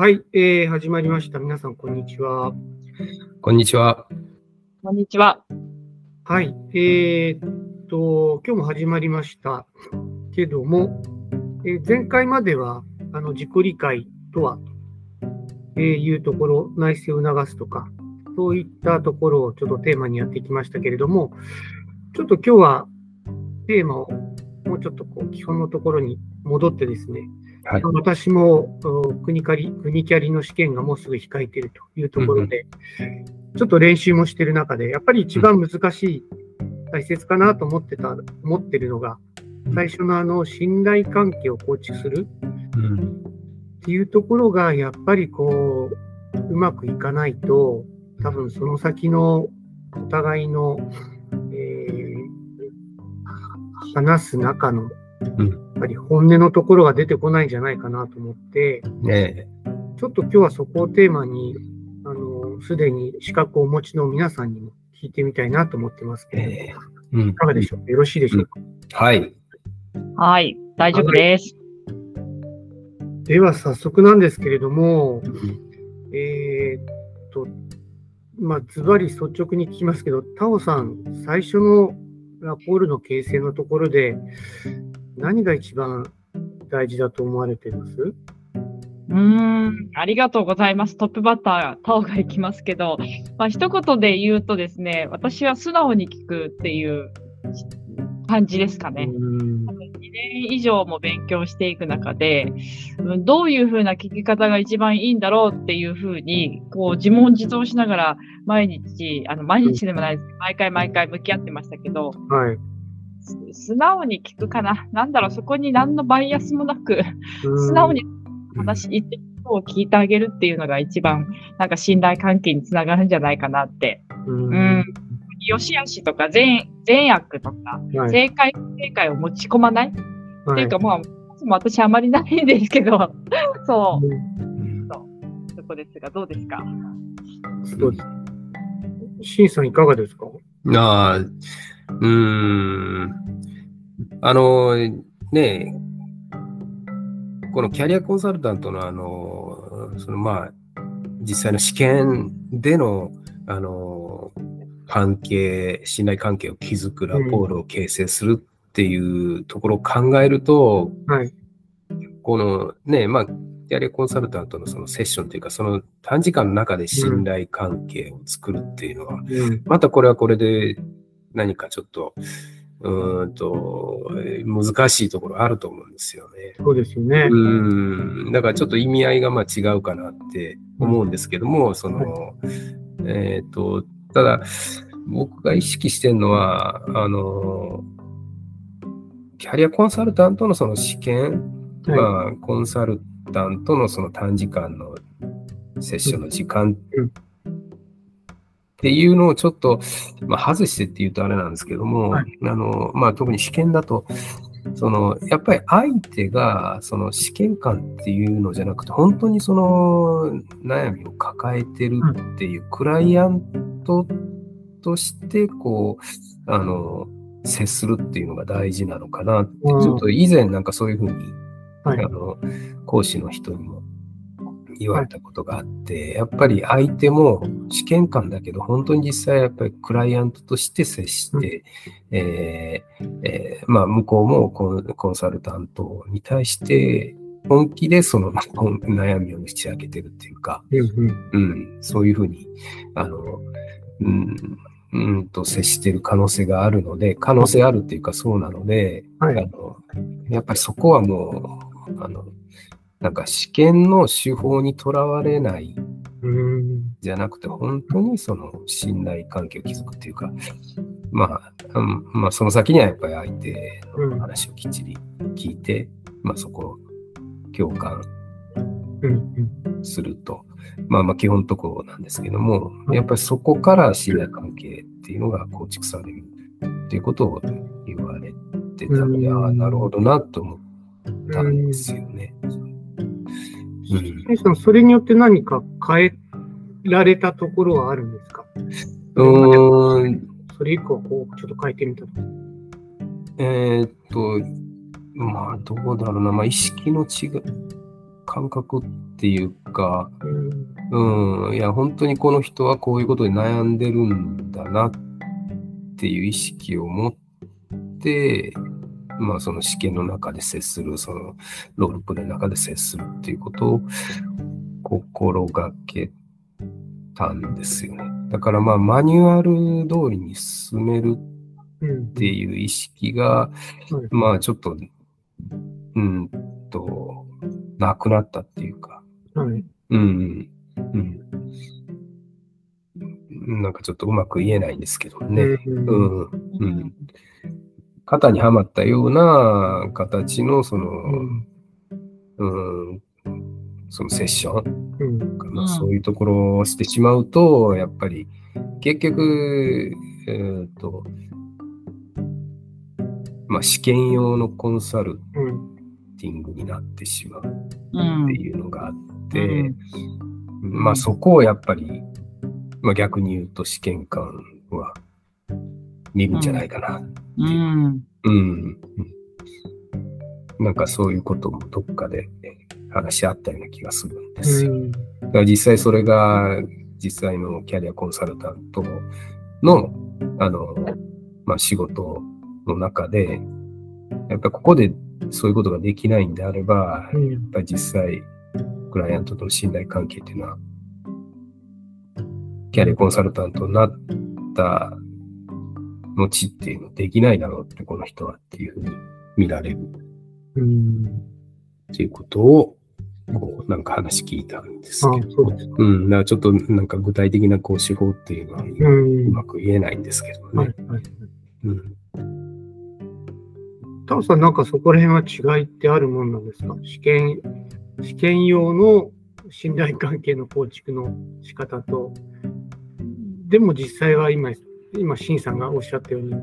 はい、えー、始まりました。皆さん、こんにちは。こんにちは。こんにちは。はい、えー、っと、今日も始まりましたけども、えー前回までは、あの、自己理解とは、えーいうところ、内省を促すとか、そういったところをちょっとテーマにやってきましたけれども、ちょっと今日はテーマをもうちょっとこう基本のところに戻ってですね、はい。私もお国キャリ国キャリの試験がもうすぐ控えているというところで、ちょっと練習もしてる中で、やっぱり一番難しい、大切かなと思ってた、思ってるのが、最初のあの信頼関係を構築するうん。っていうところが、やっぱりこう、うまくいかないと、多分その先のお互いの、えー話す中の、うんぱり本音のところが出てこないんじゃないかなと思って、ねちょっと今日はそこをテーマに、あの、すでに資格をお持ちの皆さんにも聞いてみたいなと思ってますけども、ええ。うん。いかがでしょう？かよろしいでしょうか、はい。はい、大丈夫です。では早速なんですけれども、うん。えーっと、まあ、ズバリ率直に聞きますけど、タオさん、最初のラポールの形成のところで、何が一番大事だと思われています？うーん、ありがとうございます。トップバッター、タオが行きますけど、まあ、一言で言うとですね、私は素直に聞くっていう感じですかね。うん2年以上も勉強していく中で、うんどういうふうな聞き方が一番いいんだろうっていうふうに、こう自問自答しながら毎日、あの毎日でもないです。毎回毎回向き合ってましたけど、はい。す素直に聞くかな。なんだろう、そこに何のバイアスもなく、うん。素直に話、言ってることを聞いてあげるっていうのが一番、なんか信頼関係につながるんじゃないかなって。うん。うん。良し悪しとか善、善悪とか、はい。正解、不正解を持ち込まない、ってはいいうか、まあ、も私あまりないんですけど、そう、うん。そこですが、どうですか？そうです。シンさん、いかがですか？ああ、うーん。あの、ねこのキャリアコンサルタントのあの、そのまあ、実際の試験での、あの、関係、信頼関係を築くラポールを形成するっていうところを考えると、はい。このね、まあ、キャリアコンサルタントのそのセッションというか、その短時間の中で信頼関係を作るっていうのは、うん。またこれはこれで何かちょっと、うーんと、えー難しいところあると思うんですよね。そうですよね。うん、だからちょっと意味合いがまあ違うかなって思うんですけども、その、えっ、と、ただ、僕が意識してるのは、あの、キャリアコンサルタントのその試験、はいまあ、コンサルタントのその短時間のセッションの時間うんっていうのをちょっと、まあ、外してって言うとあれなんですけども、はあの、まあ、特に試験だと、その、やっぱり相手が、その試験官っていうのじゃなくて、本当にその悩みを抱えてるっていうクライアントとして、こう、あの、接するっていうのが大事なのかなって、うん。ちょっと以前なんかそういうふうに、はい。あの、講師の人にも言われたことがあって、やっぱり相手も試験官だけど、本当に実際やっぱりクライアントとして接して、えーえーまあ向こうもコンコンサルタントに対して本気でその悩みを打ち明けてるっていうか、うん、そういうふうに、あの、うん、うんと接してる可能性があるので、可能性あるっていうかそうなので、はい。あのやっぱりそこはもう、あの、なんか試験の手法にとらわれないうん。じゃなくて、本当にその信頼関係を築くっていうか、まあ、うんまあ、その先にはやっぱり相手の話をきっちり聞いて、まあそこを共感うんうん。すると、まあまあ基本ところなんですけども、やっぱりそこから信頼関係っていうのが構築されるっていうことを言われてたので、うん。ああ、なるほどなと思ったんですよね。うんシンさん、それによって何か変えられたところはあるんですか？うーん、それ以降、こう、ちょっと変えてみたと。えーっと、まあどうだろうな、まあ意識の違い、感覚っていうか、うん。うん、いや、本当にこの人はこういうことで悩んでるんだなっていう意識を持って、まあその試験の中で接する、そのロールプレイの中で接するっていうことを心がけたんですよね。だからまあマニュアル通りに進めるうんっていう意識が、はいまあちょっと、うんと、なくなったっていうか、はいうん、うん。なんかちょっとうまく言えないんですけどね。うんうん。うん。型にはまったような形の、その、うん、そのセッションうん。かな、うん。そういうところをしてしまうと、やっぱり、結局、えっ、と、まあ、試験用のコンサルうんティングになってしまううんっていうのがあって、うん。まあそこをやっぱり、まあ逆に言うと試験官は見るんじゃないかな。うん。うん。なんかそういうこともどっかで話し合ったような気がするんですよ。うんだから実際それが実際のキャリアコンサルタントの、あの、まあ仕事の中で、やっぱりここでそういうことができないんであれば、うんやっぱり実際、クライアントとの信頼関係っていうのは、キャリアコンサルタントになった後っていうのできないだろうって、この人はっていうふうに見られるうんっていうことを、こう、なんか話聞いたんですあけど、そう。うん、だからちょっとなんか具体的なこう手法っていうのはう。うんまく言えないんですけどはいね。はい。うんタオさん、なんかそこら辺は違いってあるもんなんですか？試験、試験用の信頼関係の構築の仕方と、でも実際は今、今、シンさんがおっしゃったように、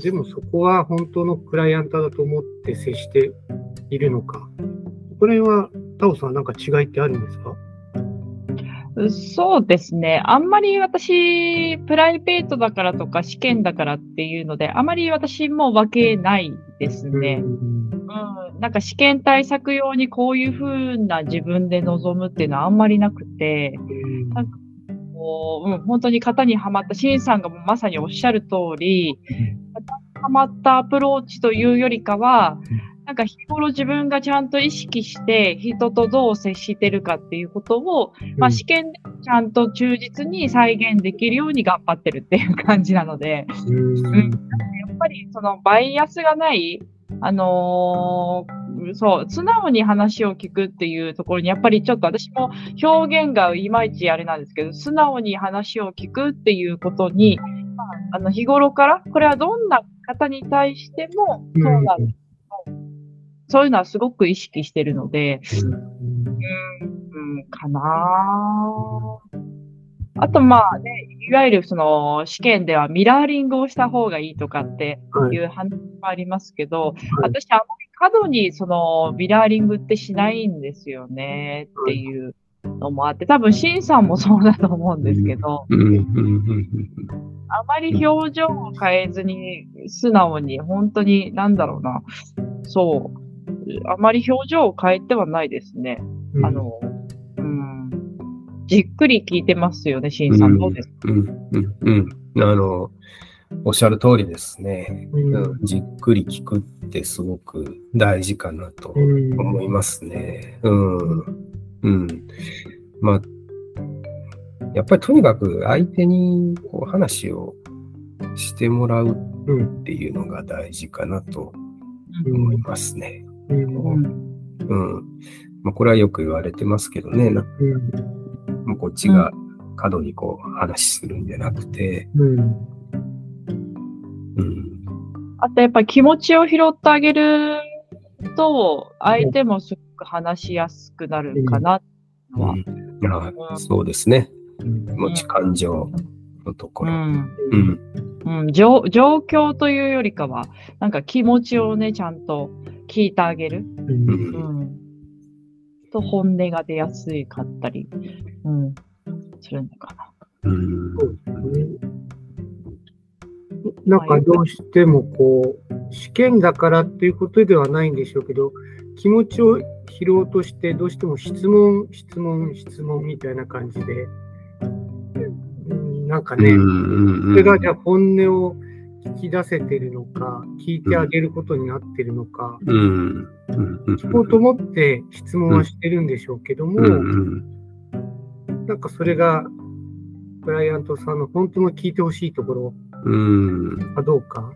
でもそこは本当のクライアントだと思って接しているのか。これは、タオさんはなんか違いってあるんですか？そうですね。あんまり私、プライベートだからとか試験だからっていうので、あまり私も分けないですね。うんうん、なんか試験対策用にこういうふうな自分で臨むっていうのはあんまりなくて、なんこううん、本当に型にはまった、シンさんがまさにおっしゃる通り、型にはまったアプローチというよりかはうん、なんか日頃自分がちゃんと意識して人とどう接してるかっていうことを、まあ、試験でちゃんと忠実に再現できるように頑張ってるっていう感じなので、うんやっぱりそのバイアスがない、あのーそう、素直に話を聞くっていうところに、やっぱりちょっと私も表現がいまいちあれなんですけど、素直に話を聞くっていうことに、まあ、あの日頃から、これはどんな方に対してもそうなんです。けど、そういうのはすごく意識してるので、うん、かな。ぁあと、まあね、いわゆるその試験ではミラーリングをした方がいいとかってはい。いう話もありますけど、はい。私あ過度にそのミラーリングってしないんですよねっていうのもあって、多分シンさんもそうだと思うんですけど、あまり表情を変えずに素直に本当になんだろうな、そう、あまり表情を変えてはないですね。うん。あの、うん、じっくり聞いてますよね、シンさん。どうですか？うん。うん。うん。あの、おっしゃる通りですね。うんうんじっくり聞くってすごく大事かなとうん思いますね。うん。うん。まあ、やっぱりとにかく相手にこう話をしてもらううんっていうのが大事かなとうん思いますね。うんうんうん。まあ、これはよく言われてますけどね。なうんこっちが過度にこう話するんじゃなくて、うんうん。あとやっぱり気持ちを拾ってあげると、相手もすごく話しやすくなるかなっていうのは。うんあそうですね。うん気持ち感情のところ。うん状状況というよりかは、なんか気持ちをね、ちゃんと聞いてあげる。うんうん。と本音が出やすいかったり、うん、するのかな。うんそうですねなんかどうしてもこう、試験だからっていうことではないんでしょうけど、気持ちを拾おうとして、どうしても質問、質問、質問みたいな感じで、うんなんかね、それがじゃあ本音を聞き出せてるのか、聞いてあげることになってるのか、聞こうと思って質問はしてるんでしょうけども、なんかそれが、クライアントさんの本当の聞いてほしいところうんかどうか。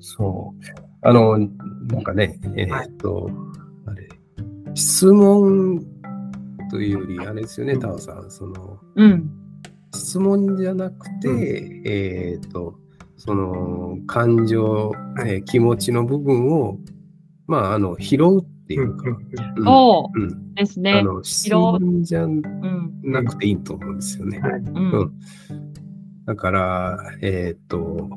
そう。あの、なんかね、えーっと、あれ、質問というより、あれですよね、タオさん、その、うん。質問じゃなくて、えーっと、その、感情、えー気持ちの部分を、まあ、あの、拾うっていうか、うんそううんですね。あの、質問じゃうん。なくていいと思うんですよね。はいうん。だから、えーっと、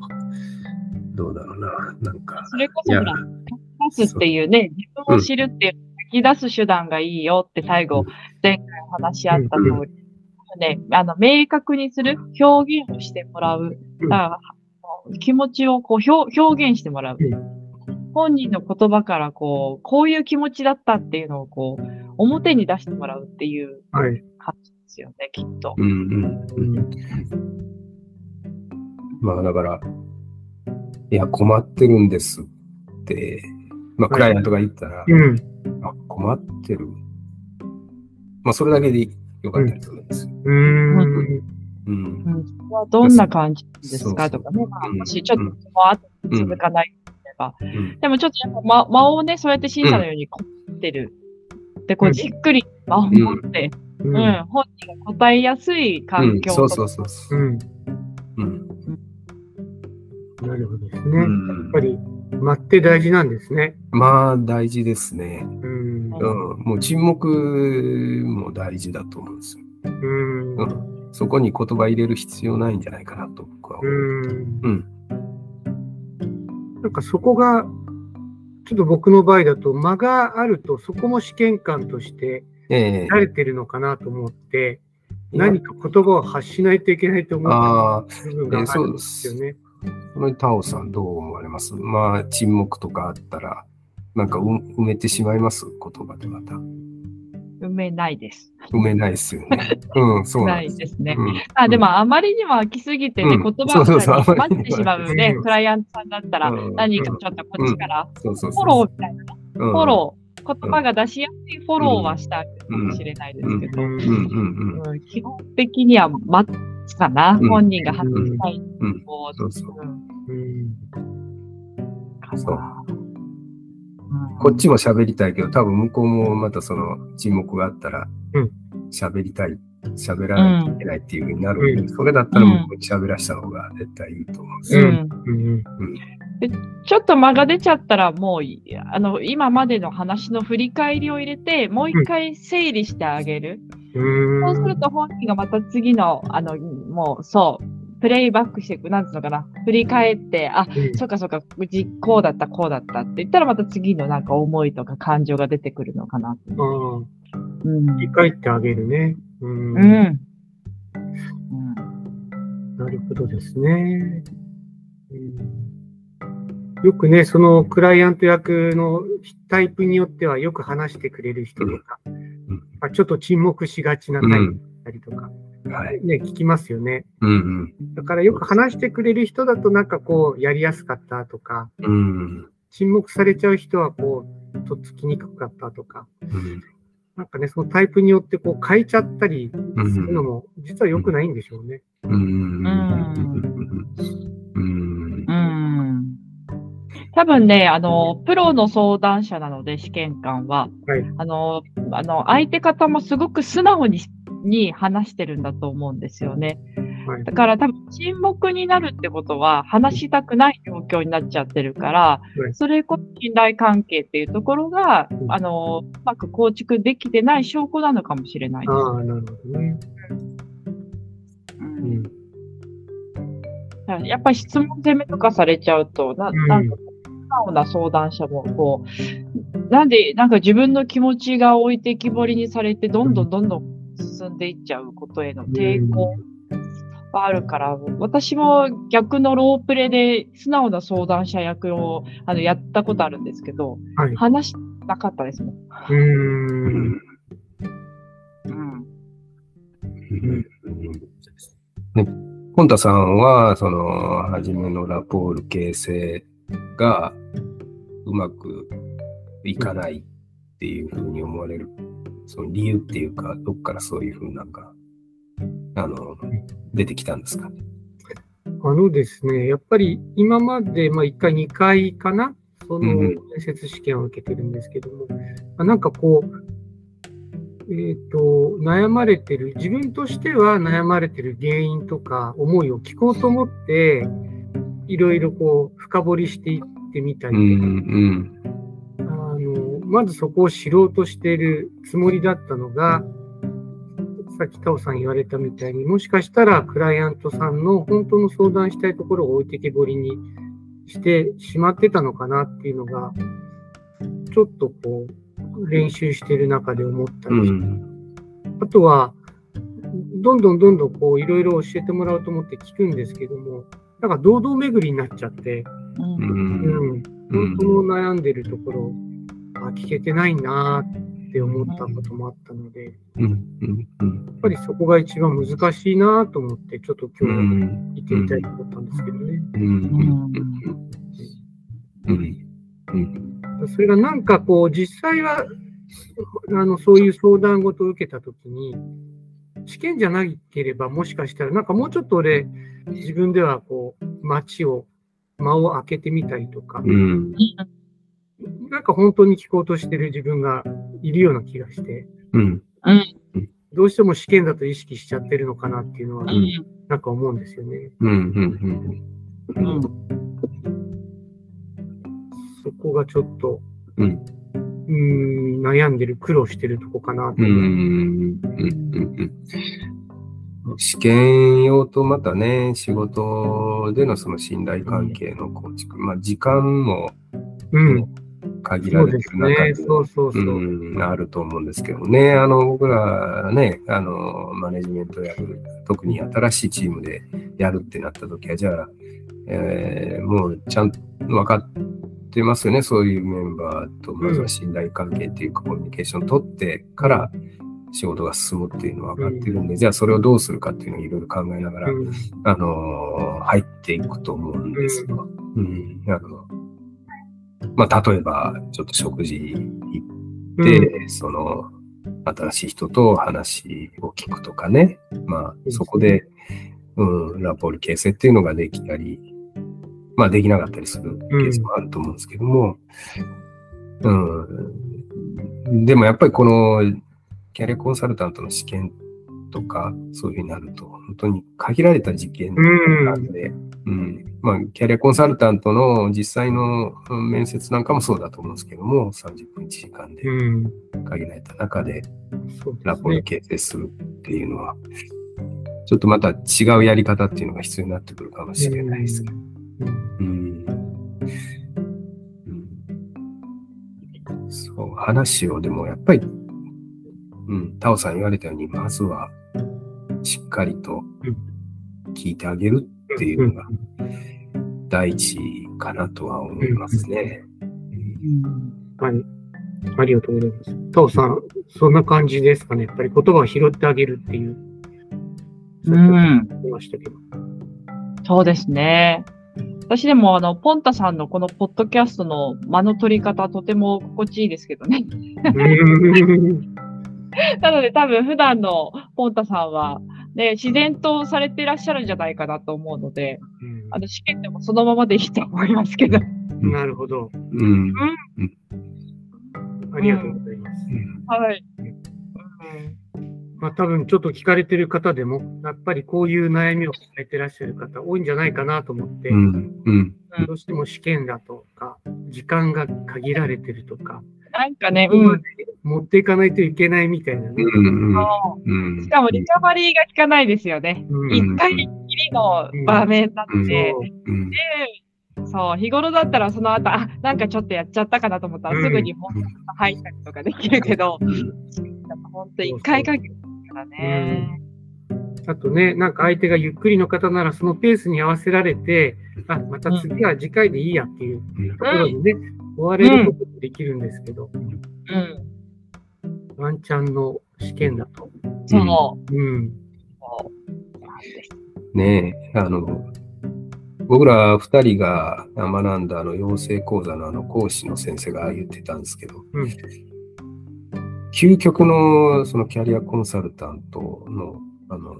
どうだろうな、なんか、それこそ、ほら、書き出すっていうね、自分を知るっていう、書き出す手段がいいよって最後、前回お話し合った通り、ね、あの、明確にする、表現をしてもらう。だから気持ちをこう表表現してもらう。本人の言葉からこう、こういう気持ちだったっていうのをこう、表に出してもらうっていうはい。感じですよね、きっと。うんうんうんまあだから、いや、困ってるんですって、まあ、クライアントが言ったら、うん。あ困ってる。まあ、それだけでよかったりするんですよ。うーん。うん。うん、それはどんな感じですそうそうかとかね、まあうんもしちょっとその後に続かないとすれば、うん。でもちょっとやっぱ間間をね、そうやって審査のように困ってる。で、こううんじっくり間を持って、ううんん、本人が答えやすい環境そうとそうそうそうう。ん。うん。なるほどですうね。やっんぱり、間って大事なんですね。まあ、大事ですね。うん。うん。もう沈黙も大事だと思うんですよ。うん。うん。そこに言葉入れる必要ないんじゃないかなと僕は思う。うんうん。なんかそこが、ちょっと僕の場合だと間があると、そこも試験官としてええ慣れてるのかなと思って、何か言葉を発しないといけないと思う部分があるんですよね。このタオさんどう思われます？まあ、沈黙とかあったら、なんかう埋めてしまいます？言葉でまた。埋めないです。埋めないですよね。うん、そうないです。ね。うん。あでも、あまりにも飽きすぎてね、うん。言葉そうそうそう。が詰まってしまうね う、ん。クライアントさんだったら、うん。何かちょっとこっちから。フォローみたいな、うん。フォロー、言葉が出しやすいフォローはしてあげるかもしれないですけど、基本的には待つかな、うん本人が話したいうん。こそうそうこっちも喋りたいけど、多分向こうもまたその沈黙があったらうん、喋りたい、喋らないといけないっていうふうになるん。で、それだったら向こうに喋らした方が絶対いいと思うん。ですよ。うんうんちょっと間が出ちゃったら、もうい、あの、今までの話の振り返りを入れて、もう一回整理してあげる。うんそうすると本人がまた次の、あの、もう、そう、プレイバックしていく、なんつうのかな、振り返って、あ、うんそっかそっか、うちこうだった、こうだったって言ったら、また次のなんか思いとか感情が出てくるのかな。うん。理解ってあげるね。うんうん。うんなるほどですね。うんよくね、そのクライアント役のタイプによってはよく話してくれる人とか、うんあちょっと沈黙しがちなタイプだったりとか、はい。ね、聞きますよね。うんだからよく話してくれる人だとなんかこうやりやすかったとか、うん。うん。沈黙されちゃう人はこう、とっつきにくかったとか、うんなんかね、そのタイプによってこう変えちゃったりうんするのも実は良くないんでしょうね。うんうんうん多分ね、あの、プロの相談者なので、試験官は、はい。あの、あの、相手方もすごく素直に、に話してるんだと思うんですよね。はい。だから多分沈黙になるってことは話したくない状況になっちゃってるから、はい。それこそ信頼関係っていうところが、うん。あの、うまく構築できてない証拠なのかもしれない。です。ああ、なるほどね。やっぱり質問攻めとかされちゃうと、なうんなん。か、素直な相談者も、こう、なんで、なんか自分の気持ちが置いてきぼりにされて、どんどんどんどん進んでいっちゃうことへの抵抗はあるから、私も逆のロープレで素直な相談者役をあのやったことあるんですけど、はい。話しなかったですもん。うーん。うん。ね、ポンタさんは、その、初めのラポール形成がうまくいかないっていうふうに思われる、その理由っていうか、どっからそういうふうなんか、あの、出てきたんですか？ね。あのですね、やっぱり今まで、まあ、1回、2回かな、そのうんうん面接試験を受けてるんですけども、まあなんかこう、えっ、と、悩まれてる、自分としては悩まれてる原因とか思いを聞こうと思って、いろいろこう、深掘りしていってみたうり、ん、あの、まずそこを知ろうとしているつもりだったのが、さっきタオさん言われたみたいに、もしかしたらクライアントさんの本当の相談したいところを置いてけぼりにしてしまってたのかなっていうのが、ちょっとこう、練習してる中で思ったうん、うりして、ん、あとは、どんどんどんどんこう、いろいろ教えてもらおうと思って聞くんですけども、なんか堂々巡りになっちゃって、うん。う。うん。ん、うん。本当の悩んでるところ、あ聞けてないなって思ったこともあったので、やうん、うん、うん。っぱりそこが一番難しいなと思って、ちょっとう今日ん、言ってみたいと思ったんですけどね。うん、うん、うん、うん、それがなんかこう、実際は、あの、そういう相談事を受けたときに、試験じゃなければ、もしかしたら、なんかもうちょっと俺、自分ではこう、街を、間を空けてみたりとか、うん、なんか本当に聞こうとしてる自分がいるような気がして、うん、どうしても試験だと意識しちゃってるのかなっていうのはう、ん。なんか思うんですよね。そこがちょっと、うん、うん、悩んでる、苦労してるとこかなとう。ん、試験用とまたね、仕事でのその信頼関係の構築、まあ時間もうん、限られそうですてる中で。あると思うん。ですけどね、あの僕らね、あのマネジメントやる、特に新しいチームでやるってなった時は、じゃあ、えーもうちゃん。と分かってますよね、そういうメンバーと、まずは信頼関係っていうか、コミュニケーション取ってから仕事が進むっていうのは分かってるんで、じゃあそれをどうするかっていうのをいろいろ考えながら、うん。あの入っていくと思うんですよ。うん、あのまあ、例えば、ちょっと食事行って、その、新しい人と話を聞くとかね。まあ、そこで、うん、ラポール形成っていうのができたり、まあ、できなかったりするケースもあると思うんですけども、うん、でもやっぱりこの、キャリアコンサルタントの試験とか、そういうふうになると、本当に限られた事件なんで、うんまあ、キャリアコンサルタントの実際のうん面接なんかもそうだと思うんですけども、30分1時間でうん。限られた中でラポールね。形成するっていうのは、ちょっとまた違うやり方っていうのが必要になってくるかもしれないですけど。うんうん。そう、話をでもやっぱり、うん、タオさん言われたように、まずはしっかりと聞いてあげるっていうのが第一かなとは思いますね。はい。ありがとうございます。タオさん、そん。な感じですかね。やっぱり言葉を拾ってあげるっていう。うん。そうですね。私でも、あの、ポンタさんのこのポッドキャストの間の取り方、とても心地いいですけどね。うん なので、多分、普段のポンタさんは、ね、自然とされていらっしゃるんじゃないかなと思うので、あの、試験でもそのままでいいと思いますけど。なるほど。うん。ありがとうございます。はい。まあ多分ちょっと聞かれてる方でも、やっぱりこういう悩みを抱えてらっしゃる方多いんじゃないかなと思って、うん。うん。どうしても試験だとか、時間が限られてるとか、なんかね、うん。持っていかないといけないみたいなね。しかもリカバリーが効かないですよね。うん一回きりの場面なので、うん。でそう、日頃だったらその後、あ、なんかちょっとやっちゃったかなと思ったら、うんすぐにもう入ったりとかできるけど、本当一回かけですからね。あとね、なんか相手がゆっくりの方ならそのペースに合わせられて、あ、また次は次回でいいやっていうところでね、追われることもできるんですけど、うん。ワンチャンの試験だと。そう。うん。ねえ、あの、僕ら二人が学んだあの養成講座のあの講師の先生が言ってたんですけど、うん究極のそのキャリアコンサルタントの、あの、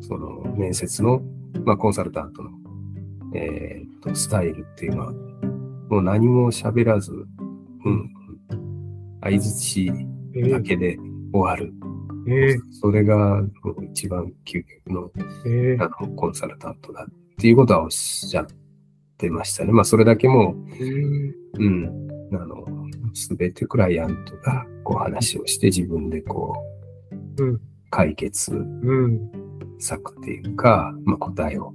その面接の、まあ、コンサルタントの、えーと、スタイルっていうのは、もう何も喋らず、うん、相づちえーだけで終わる。えーそれがもう一番究極のえーあのコンサルタントだっていうことはおっしゃってましたね。まあ、それだけもうんう、うん、あの、すべてクライアントがこう話をして自分でこう、うん解決うん。策っていうか、まあ、答えを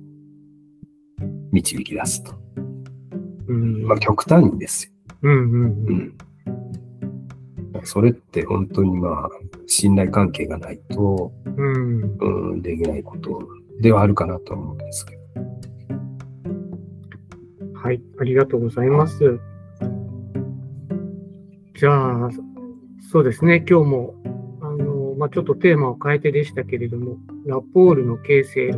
導き出すと。うん。まあ、極端にですよ。うんうんううん。ん。それって本当にまあ、信頼関係がないと、うん。うん、できないことではあるかなと思うんですけど。はい、ありがとうございます。じゃあ、そうですね、今日も、あの、まあ、ちょっとテーマを変えてでしたけれども、ラポールの形成、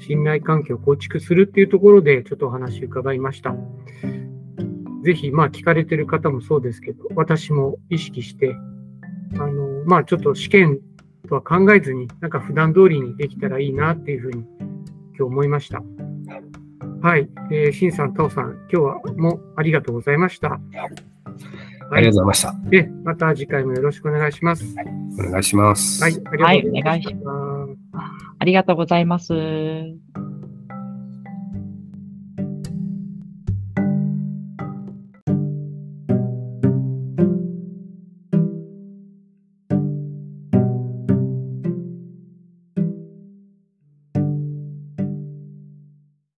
信頼関係を構築するっていうところで、ちょっとお話伺いました。ぜひ、まあ、聞かれてる方もそうですけど、私も意識して、あの、まあ、ちょっと試験とは考えずに、なんか普段通りにできたらいいなっていうふうに、今日思いました。はい。えー、しんさん、たおさん、今日はもうありがとうございました。ありがとうございました。で、また次回もよろしくお願いします。お願いします。はい。ありがとうございました。ありがとうございます。